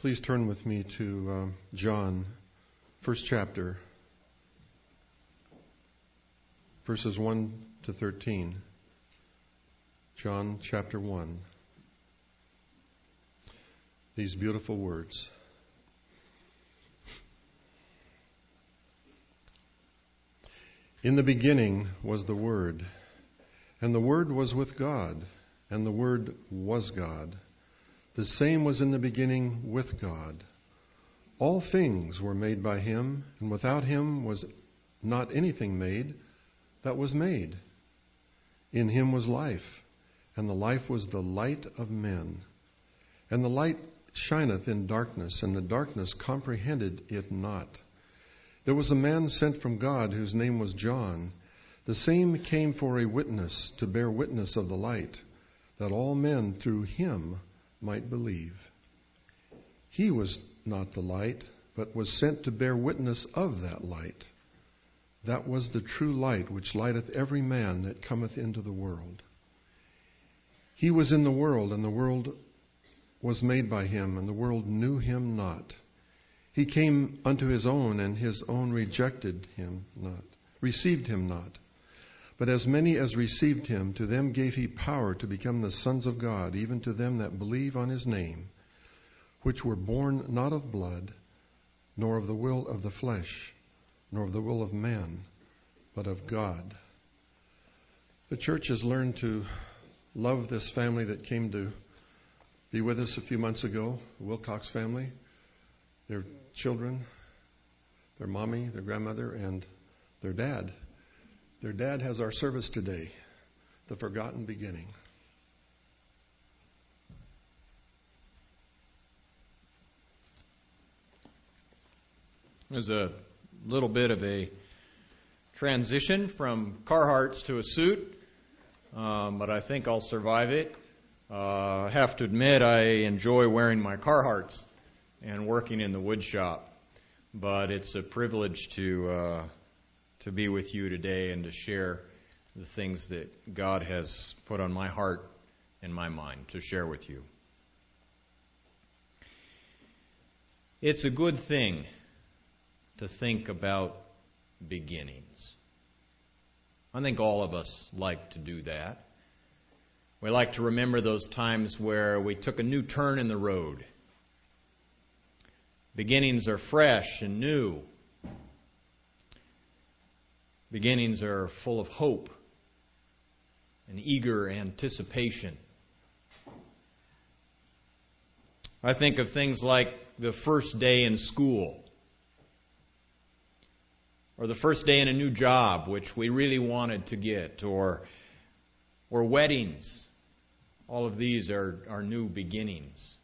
Please turn with me to um, John, first chapter, verses 1 to 13. John chapter 1. These beautiful words. In the beginning was the Word, and the Word was with God, and the Word was God. The same was in the beginning with God. All things were made by him, and without him was not anything made that was made. In him was life, and the life was the light of men. And the light shineth in darkness, and the darkness comprehended it not. There was a man sent from God whose name was John. The same came for a witness, to bear witness of the light, that all men through him might believe. He was not the light, but was sent to bear witness of that light. That was the true light which lighteth every man that cometh into the world. He was in the world, and the world was made by him, and the world knew him not. He came unto his own, and his own rejected him not, received him not. But as many as received him, to them gave he power to become the sons of God, even to them that believe on his name, which were born not of blood, nor of the will of the flesh, nor of the will of man, but of God. The church has learned to love this family that came to be with us a few months ago, the Wilcox family, their children, their mommy, their grandmother, and their dad. Their dad has our service today, the forgotten beginning. There's a little bit of a transition from Carhartts to a suit, um, but I think I'll survive it. Uh, I have to admit, I enjoy wearing my Carhartts and working in the wood shop, but it's a privilege to uh, to be with you today and to share the things that God has put on my heart and my mind to share with you. It's a good thing to think about beginnings. I think all of us like to do that. We like to remember those times where we took a new turn in the road. Beginnings are fresh and new. Beginnings are full of hope and eager anticipation. I think of things like the first day in school, or the first day in a new job, which we really wanted to get, or, or weddings. All of these are, are new beginnings.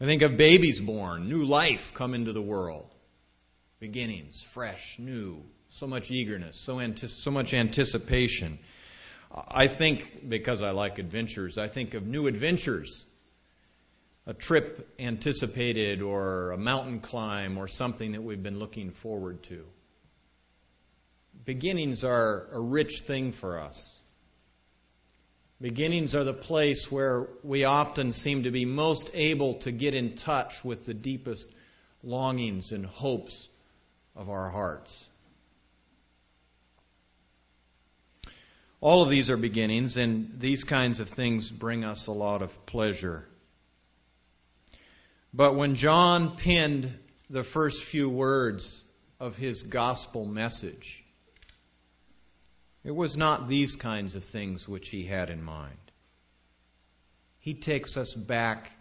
I think of babies born, new life come into the world. Beginnings, fresh, new, so much eagerness, so, so much anticipation. I think, because I like adventures, I think of new adventures. A trip anticipated, or a mountain climb, or something that we've been looking forward to. Beginnings are a rich thing for us. Beginnings are the place where we often seem to be most able to get in touch with the deepest longings and hopes of our hearts. All of these are beginnings, and these kinds of things bring us a lot of pleasure. But when John penned the first few words of his gospel message, it was not these kinds of things which he had in mind. He takes us back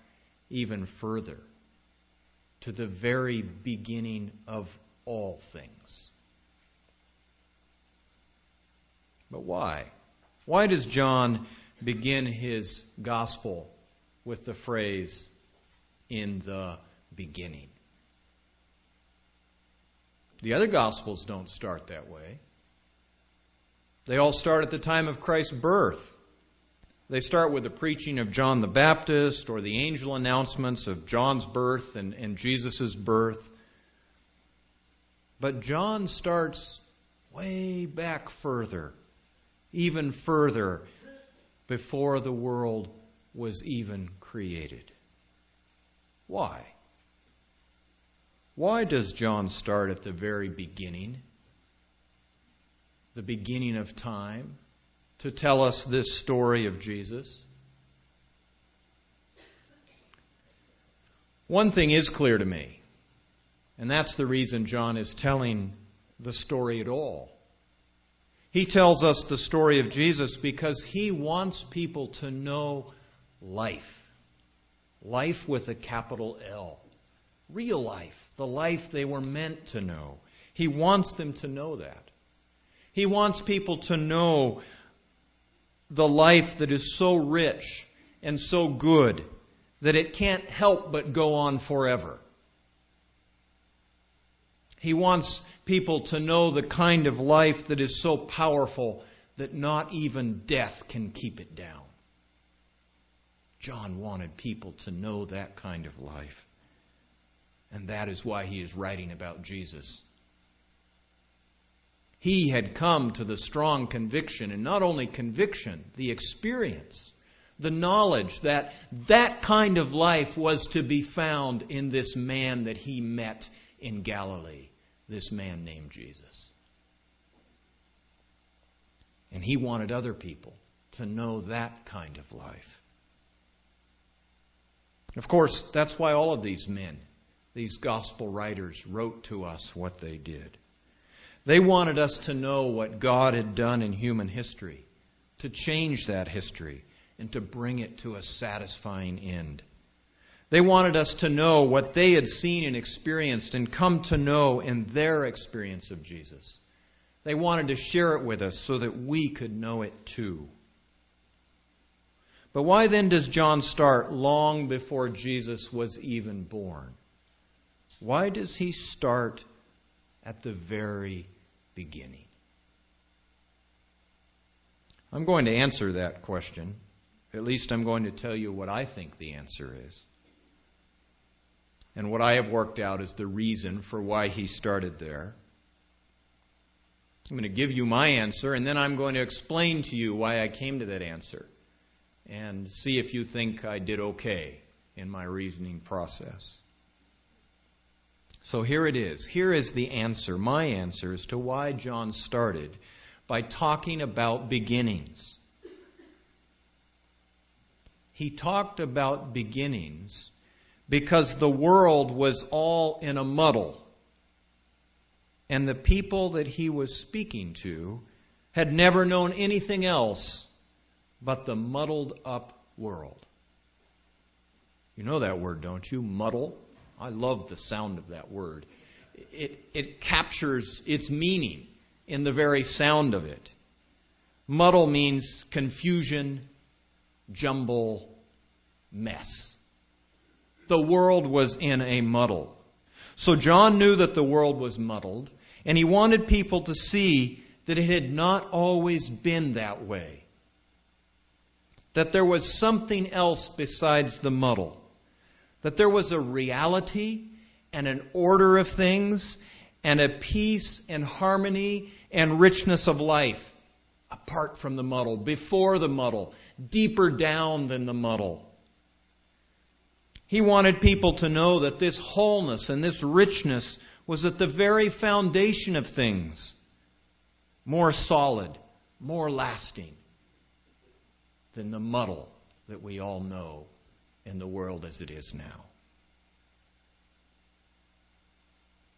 even further to the very beginning of all things. But why? Why does John begin his gospel with the phrase, in the beginning? The other gospels don't start that way. They all start at the time of Christ's birth. They start with the preaching of John the Baptist or the angel announcements of John's birth and, and Jesus' birth. But John starts way back further even further before the world was even created. Why? Why does John start at the very beginning, the beginning of time, to tell us this story of Jesus? One thing is clear to me, and that's the reason John is telling the story at all. He tells us the story of Jesus because he wants people to know life. Life with a capital L. Real life. The life they were meant to know. He wants them to know that. He wants people to know the life that is so rich and so good that it can't help but go on forever. He wants people to know the kind of life that is so powerful that not even death can keep it down. John wanted people to know that kind of life. And that is why he is writing about Jesus. He had come to the strong conviction, and not only conviction, the experience the knowledge that that kind of life was to be found in this man that he met in Galilee, this man named Jesus. And he wanted other people to know that kind of life. Of course, that's why all of these men, these gospel writers, wrote to us what they did. They wanted us to know what God had done in human history, to change that history, and to bring it to a satisfying end. They wanted us to know what they had seen and experienced and come to know in their experience of Jesus. They wanted to share it with us so that we could know it too. But why then does John start long before Jesus was even born? Why does he start at the very beginning? I'm going to answer that question at least I'm going to tell you what I think the answer is. And what I have worked out is the reason for why he started there. I'm going to give you my answer, and then I'm going to explain to you why I came to that answer and see if you think I did okay in my reasoning process. So here it is. Here is the answer, my answer as to why John started by talking about beginnings he talked about beginnings because the world was all in a muddle. And the people that he was speaking to had never known anything else but the muddled up world. You know that word, don't you? Muddle. I love the sound of that word. It, it captures its meaning in the very sound of it. Muddle means confusion, jumble, mess. The world was in a muddle. So John knew that the world was muddled, and he wanted people to see that it had not always been that way. That there was something else besides the muddle. That there was a reality and an order of things and a peace and harmony and richness of life apart from the muddle, before the muddle, deeper down than the muddle. He wanted people to know that this wholeness and this richness was at the very foundation of things, more solid, more lasting than the muddle that we all know in the world as it is now.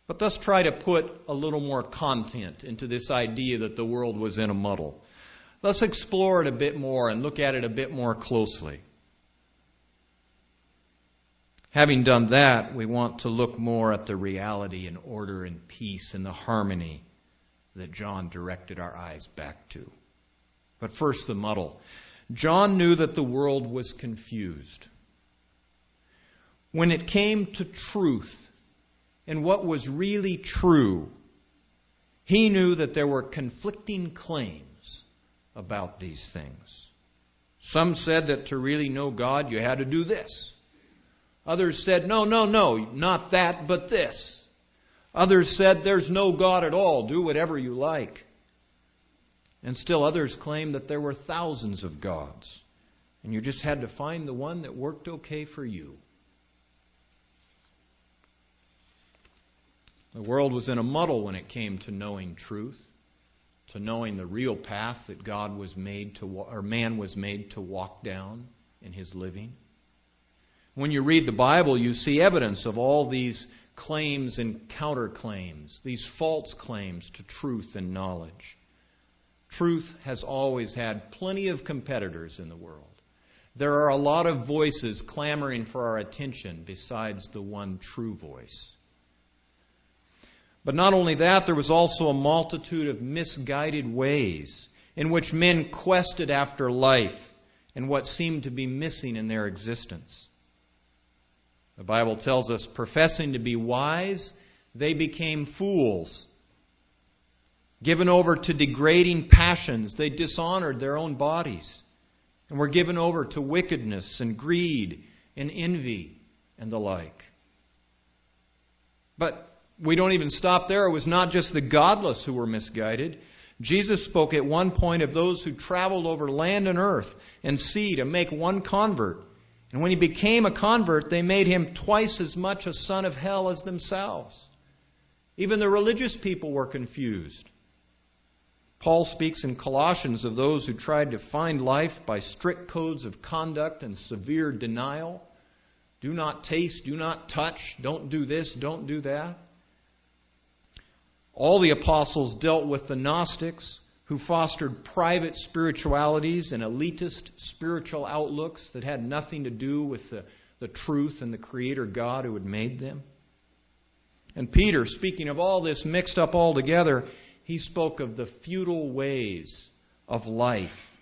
But let's try to put a little more content into this idea that the world was in a muddle. Let's explore it a bit more and look at it a bit more closely. Having done that, we want to look more at the reality and order and peace and the harmony that John directed our eyes back to. But first, the muddle. John knew that the world was confused. When it came to truth and what was really true, he knew that there were conflicting claims about these things. Some said that to really know God, you had to do this. Others said, no, no, no, not that, but this. Others said, there's no God at all, do whatever you like. And still others claimed that there were thousands of gods, and you just had to find the one that worked okay for you. The world was in a muddle when it came to knowing truth, to knowing the real path that God was made to, or man was made to walk down in his living. When you read the Bible, you see evidence of all these claims and counterclaims, these false claims to truth and knowledge. Truth has always had plenty of competitors in the world. There are a lot of voices clamoring for our attention besides the one true voice. But not only that, there was also a multitude of misguided ways in which men quested after life and what seemed to be missing in their existence. The Bible tells us, professing to be wise, they became fools. Given over to degrading passions, they dishonored their own bodies and were given over to wickedness and greed and envy and the like. But we don't even stop there. It was not just the godless who were misguided. Jesus spoke at one point of those who traveled over land and earth and sea to make one convert. And when he became a convert, they made him twice as much a son of hell as themselves. Even the religious people were confused. Paul speaks in Colossians of those who tried to find life by strict codes of conduct and severe denial. Do not taste, do not touch, don't do this, don't do that. All the apostles dealt with the Gnostics, who fostered private spiritualities and elitist spiritual outlooks that had nothing to do with the, the truth and the Creator God who had made them. And Peter, speaking of all this mixed up all together, he spoke of the futile ways of life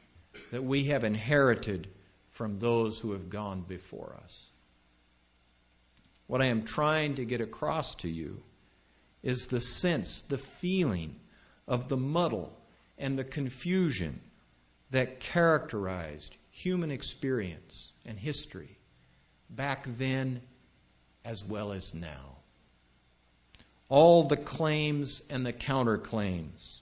that we have inherited from those who have gone before us. What I am trying to get across to you is the sense, the feeling of the muddle and the confusion that characterized human experience and history back then as well as now. All the claims and the counterclaims,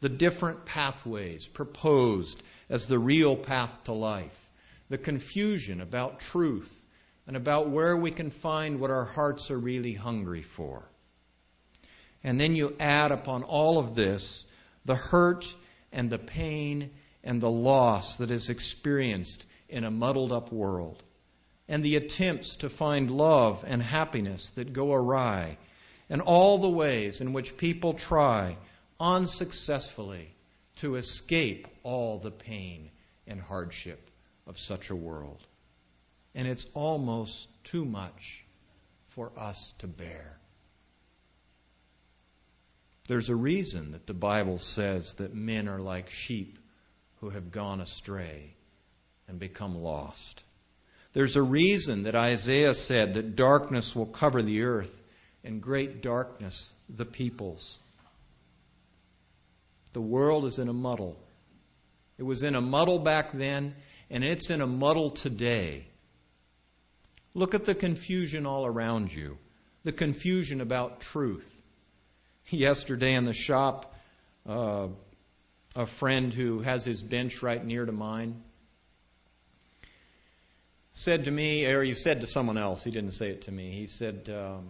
the different pathways proposed as the real path to life, the confusion about truth and about where we can find what our hearts are really hungry for. And then you add upon all of this the hurt and the pain and the loss that is experienced in a muddled up world, and the attempts to find love and happiness that go awry, and all the ways in which people try unsuccessfully to escape all the pain and hardship of such a world. And it's almost too much for us to bear. There's a reason that the Bible says that men are like sheep who have gone astray and become lost. There's a reason that Isaiah said that darkness will cover the earth and great darkness the peoples. The world is in a muddle. It was in a muddle back then, and it's in a muddle today. Look at the confusion all around you the confusion about truth, yesterday in the shop, uh, a friend who has his bench right near to mine said to me, or he said to someone else, he didn't say it to me. He said, um,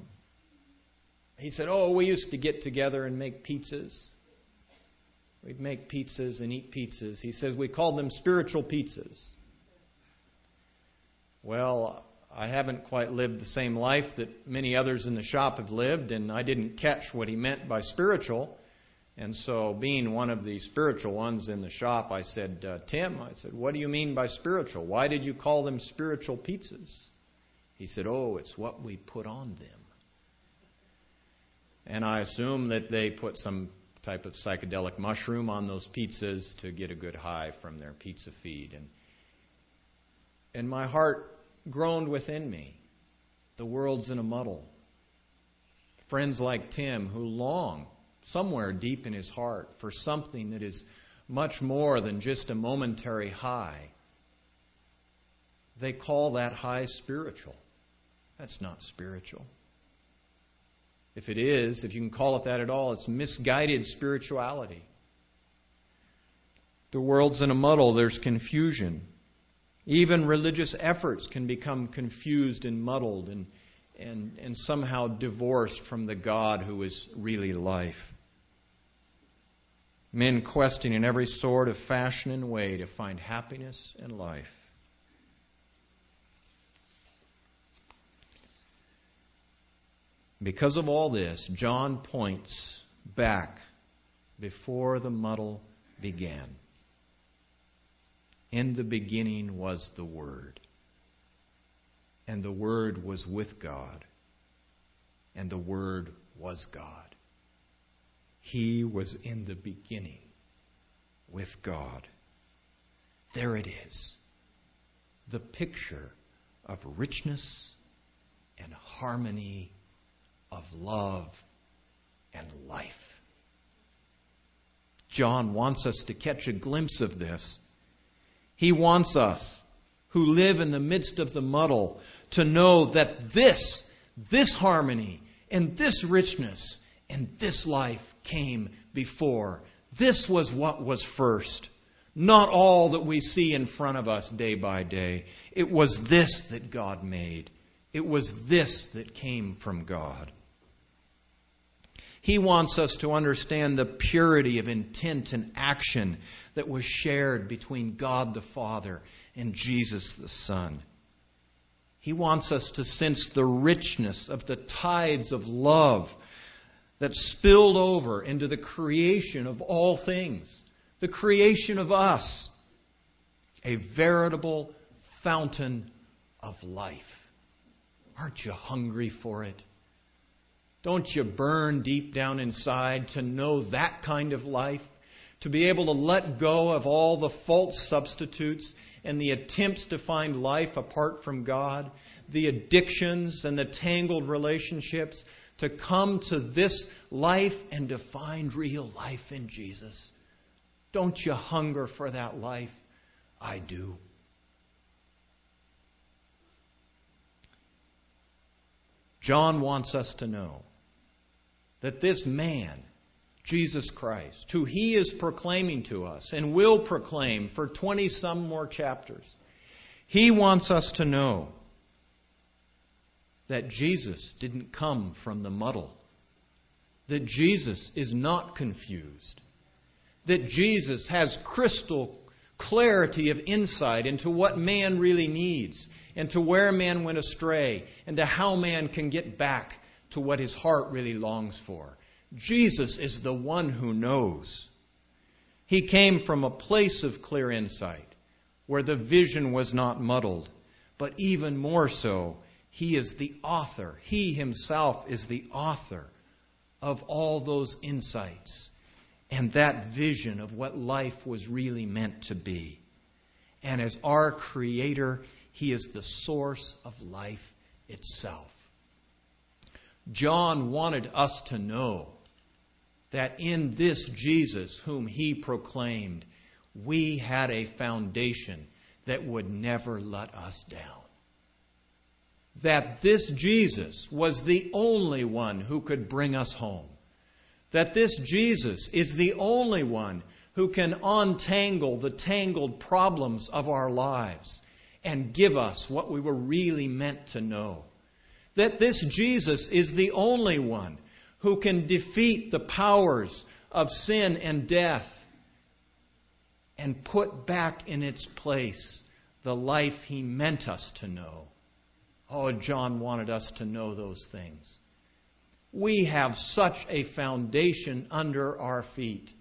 he said, "Oh, we used to get together and make pizzas. We'd make pizzas and eat pizzas." He says we called them spiritual pizzas. Well, I haven't quite lived the same life that many others in the shop have lived, and I didn't catch what he meant by spiritual. And so, being one of the spiritual ones in the shop, I said, uh, Tim, I said, what do you mean by spiritual? Why did you call them spiritual pizzas? He said, oh, it's what we put on them. And I assume that they put some type of psychedelic mushroom on those pizzas to get a good high from their pizza feed. And, and my heart groaned within me. The world's in a muddle. Friends like Tim who long somewhere deep in his heart for something that is much more than just a momentary high. They call that high spiritual. That's not spiritual. If it is, if you can call it that at all, it's misguided spirituality. The world's in a muddle, there's confusion. Even religious efforts can become confused and muddled and, and, and somehow divorced from the God who is really life. Men questing in every sort of fashion and way to find happiness and life. Because of all this, John points back before the muddle began. In the beginning was the Word, and the Word was with God, and the Word was God. He was in the beginning with God. There it is. The picture of richness and harmony of love and life. John wants us to catch a glimpse of this. He wants us who live in the midst of the muddle to know that this, this harmony and this richness and this life came before. This was what was first. Not all that we see in front of us day by day. It was this that God made. It was this that came from God. He wants us to understand the purity of intent and action that was shared between God the Father and Jesus the Son. He wants us to sense the richness of the tides of love that spilled over into the creation of all things, the creation of us, a veritable fountain of life. Aren't you hungry for it? Don't you burn deep down inside to know that kind of life? To be able to let go of all the false substitutes and the attempts to find life apart from God, the addictions and the tangled relationships, to come to this life and to find real life in Jesus. Don't you hunger for that life? I do. John wants us to know that this man, Jesus Christ, who he is proclaiming to us and will proclaim for 20 some more chapters, he wants us to know that Jesus didn't come from the muddle, that Jesus is not confused, that Jesus has crystal clarity of insight into what man really needs and to where man went astray and to how man can get back to what his heart really longs for. Jesus is the one who knows. He came from a place of clear insight where the vision was not muddled, but even more so, he is the author. He himself is the author of all those insights and that vision of what life was really meant to be. And as our Creator, He is the source of life itself. John wanted us to know that in this Jesus whom he proclaimed, we had a foundation that would never let us down. That this Jesus was the only one who could bring us home. That this Jesus is the only one who can untangle the tangled problems of our lives and give us what we were really meant to know that this Jesus is the only one who can defeat the powers of sin and death and put back in its place the life he meant us to know. Oh, John wanted us to know those things. We have such a foundation under our feet.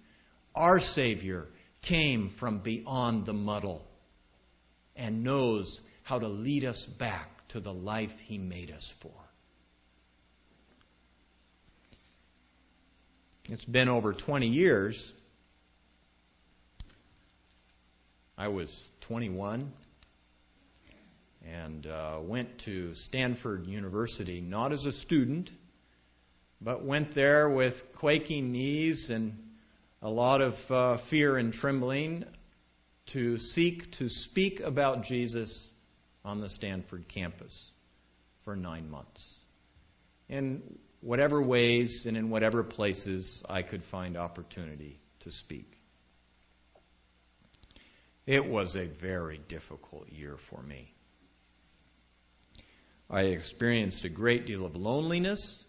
Our Savior came from beyond the muddle and knows how to lead us back to the life He made us for. It's been over 20 years. I was 21 and uh, went to Stanford University, not as a student, but went there with quaking knees and a lot of uh, fear and trembling to seek to speak about Jesus on the Stanford campus for nine months. In whatever ways and in whatever places I could find opportunity to speak. It was a very difficult year for me. I experienced a great deal of loneliness.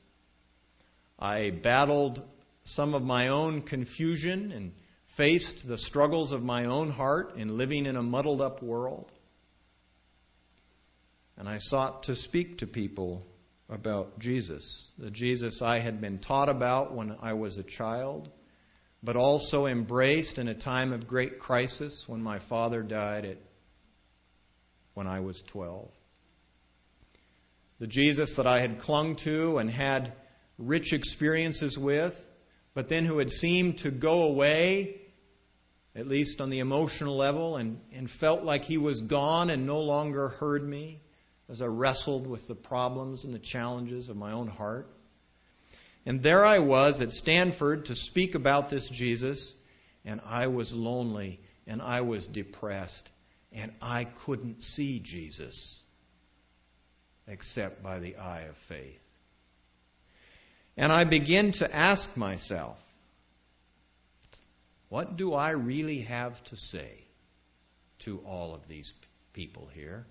I battled some of my own confusion and faced the struggles of my own heart in living in a muddled up world. And I sought to speak to people about Jesus, the Jesus I had been taught about when I was a child, but also embraced in a time of great crisis when my father died at when I was 12. The Jesus that I had clung to and had rich experiences with, but then who had seemed to go away, at least on the emotional level, and, and felt like he was gone and no longer heard me as I wrestled with the problems and the challenges of my own heart. And there I was at Stanford to speak about this Jesus, and I was lonely and I was depressed and I couldn't see Jesus except by the eye of faith. And I begin to ask myself, what do I really have to say to all of these people here?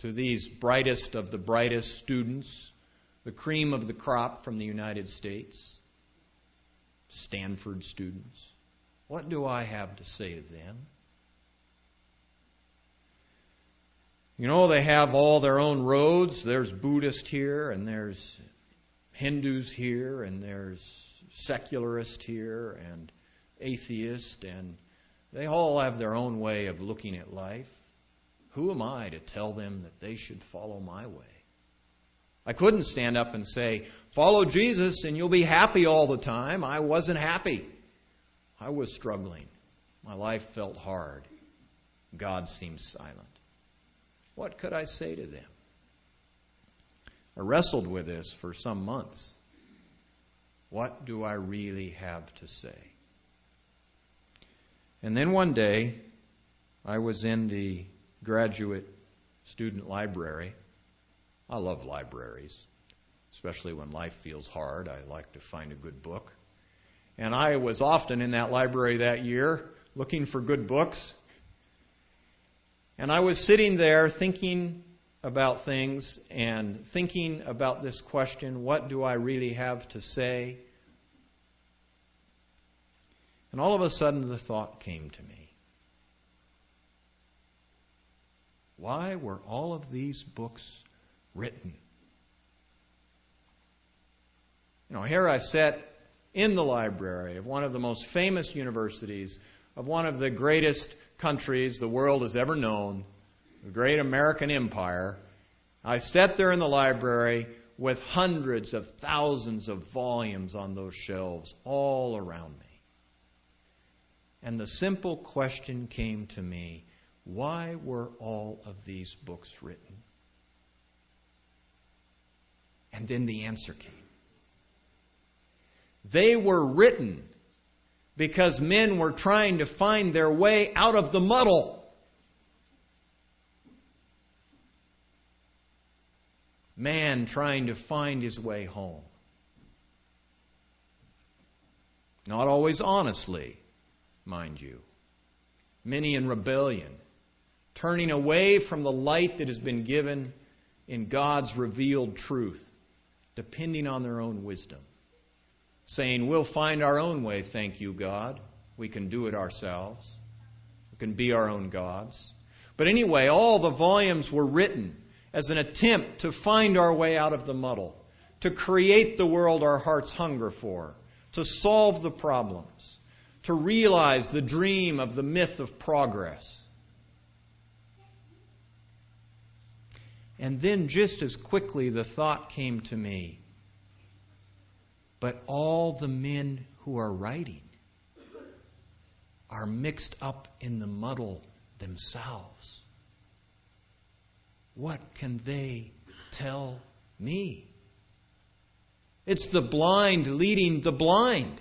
To these brightest of the brightest students, the cream of the crop from the United States, Stanford students. What do I have to say to them? You know, they have all their own roads. There's Buddhist here, and there's Hindus here, and there's secularist here, and atheist, and they all have their own way of looking at life. Who am I to tell them that they should follow my way? I couldn't stand up and say, Follow Jesus and you'll be happy all the time. I wasn't happy. I was struggling. My life felt hard. God seemed silent. What could I say to them? I wrestled with this for some months. What do I really have to say? And then one day, I was in the graduate student library. I love libraries, especially when life feels hard. I like to find a good book. And I was often in that library that year looking for good books. And I was sitting there thinking about things and thinking about this question what do I really have to say? And all of a sudden the thought came to me why were all of these books written? You know, here I sat in the library of one of the most famous universities, of one of the greatest countries the world has ever known, the great American empire. I sat there in the library with hundreds of thousands of volumes on those shelves all around me. And the simple question came to me why were all of these books written? And then the answer came. They were written because men were trying to find their way out of the muddle. man trying to find his way home. Not always honestly, mind you. Many in rebellion, turning away from the light that has been given in God's revealed truth, depending on their own wisdom. Saying, We'll find our own way, thank you, God. We can do it ourselves. We can be our own gods. But anyway, all the volumes were written as an attempt to find our way out of the muddle, to create the world our hearts hunger for, to solve the problems, to realize the dream of the myth of progress. And then, just as quickly, the thought came to me but all the men who are writing are mixed up in the muddle themselves. What can they tell me? It's the blind leading the blind.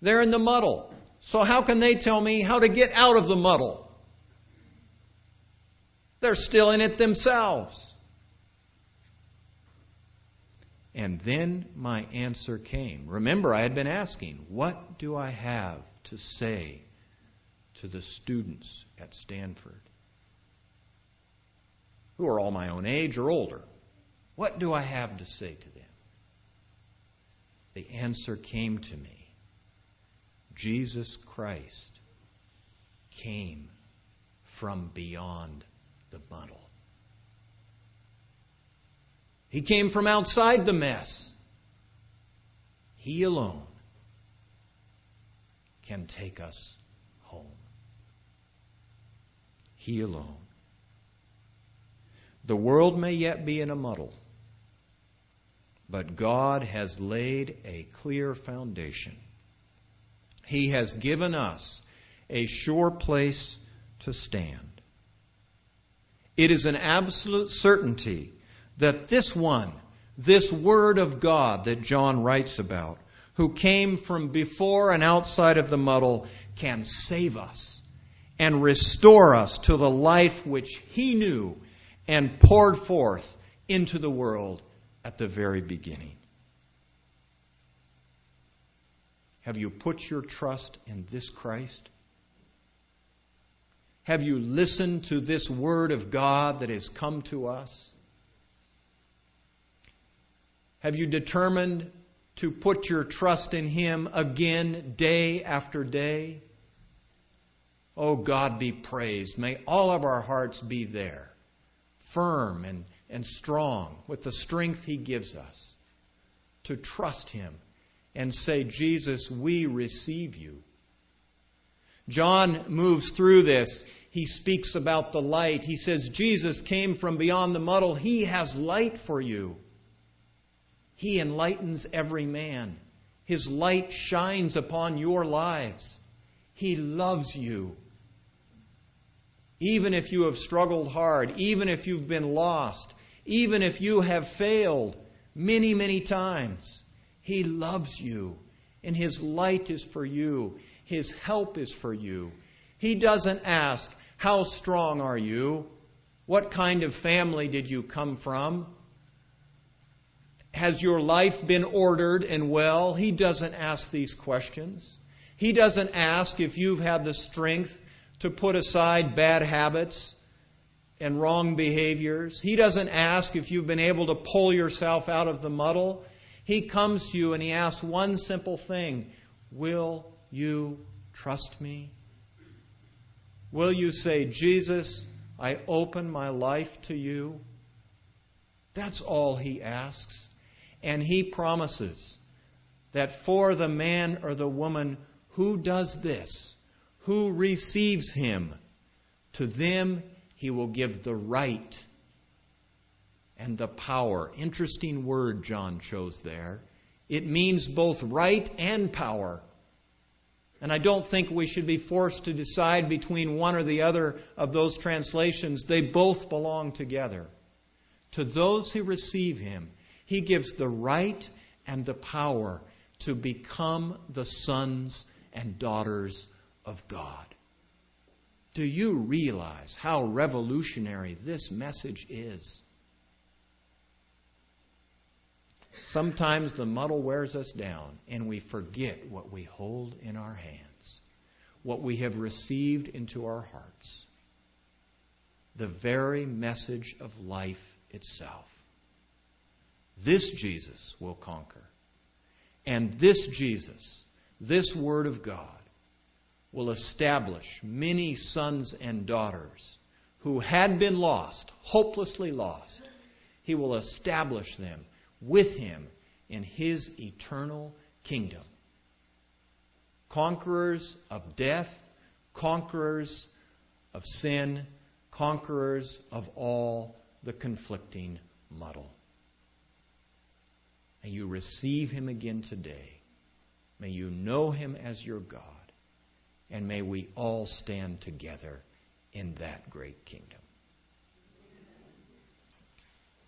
They're in the muddle. So, how can they tell me how to get out of the muddle? They're still in it themselves. And then my answer came. Remember, I had been asking, what do I have to say to the students at Stanford who are all my own age or older. What do I have to say to them? The answer came to me Jesus Christ came from beyond the muddle. He came from outside the mess. He alone can take us home. He alone. The world may yet be in a muddle, but God has laid a clear foundation. He has given us a sure place to stand. It is an absolute certainty that this one, this Word of God that John writes about, who came from before and outside of the muddle, can save us and restore us to the life which He knew and poured forth into the world at the very beginning. Have you put your trust in this Christ? Have you listened to this Word of God that has come to us? Have you determined to put your trust in Him again day after day? Oh, God be praised. May all of our hearts be there, firm and, and strong with the strength He gives us to trust Him and say, Jesus, we receive you. John moves through this. He speaks about the light. He says, Jesus came from beyond the muddle. He has light for you. He enlightens every man. His light shines upon your lives. He loves you. Even if you have struggled hard, even if you've been lost, even if you have failed many, many times, He loves you. And His light is for you. His help is for you. He doesn't ask, How strong are you? What kind of family did you come from? Has your life been ordered and well? He doesn't ask these questions. He doesn't ask if you've had the strength to put aside bad habits and wrong behaviors. He doesn't ask if you've been able to pull yourself out of the muddle. He comes to you and he asks one simple thing Will you trust me? Will you say, Jesus, I open my life to you? That's all he asks. And he promises that for the man or the woman who does this, who receives him, to them he will give the right and the power. Interesting word John chose there. It means both right and power. And I don't think we should be forced to decide between one or the other of those translations. They both belong together. To those who receive him, he gives the right and the power to become the sons and daughters of God. Do you realize how revolutionary this message is? Sometimes the muddle wears us down and we forget what we hold in our hands, what we have received into our hearts. The very message of life itself. This Jesus will conquer. And this Jesus, this Word of God, will establish many sons and daughters who had been lost, hopelessly lost. He will establish them with Him in His eternal kingdom. Conquerors of death, conquerors of sin, conquerors of all the conflicting muddle. May you receive him again today. May you know him as your God. And may we all stand together in that great kingdom.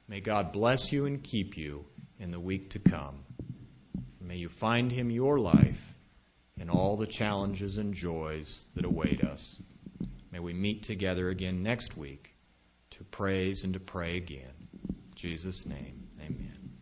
May God bless you and keep you in the week to come. May you find him your life in all the challenges and joys that await us. May we meet together again next week to praise and to pray again. In Jesus' name.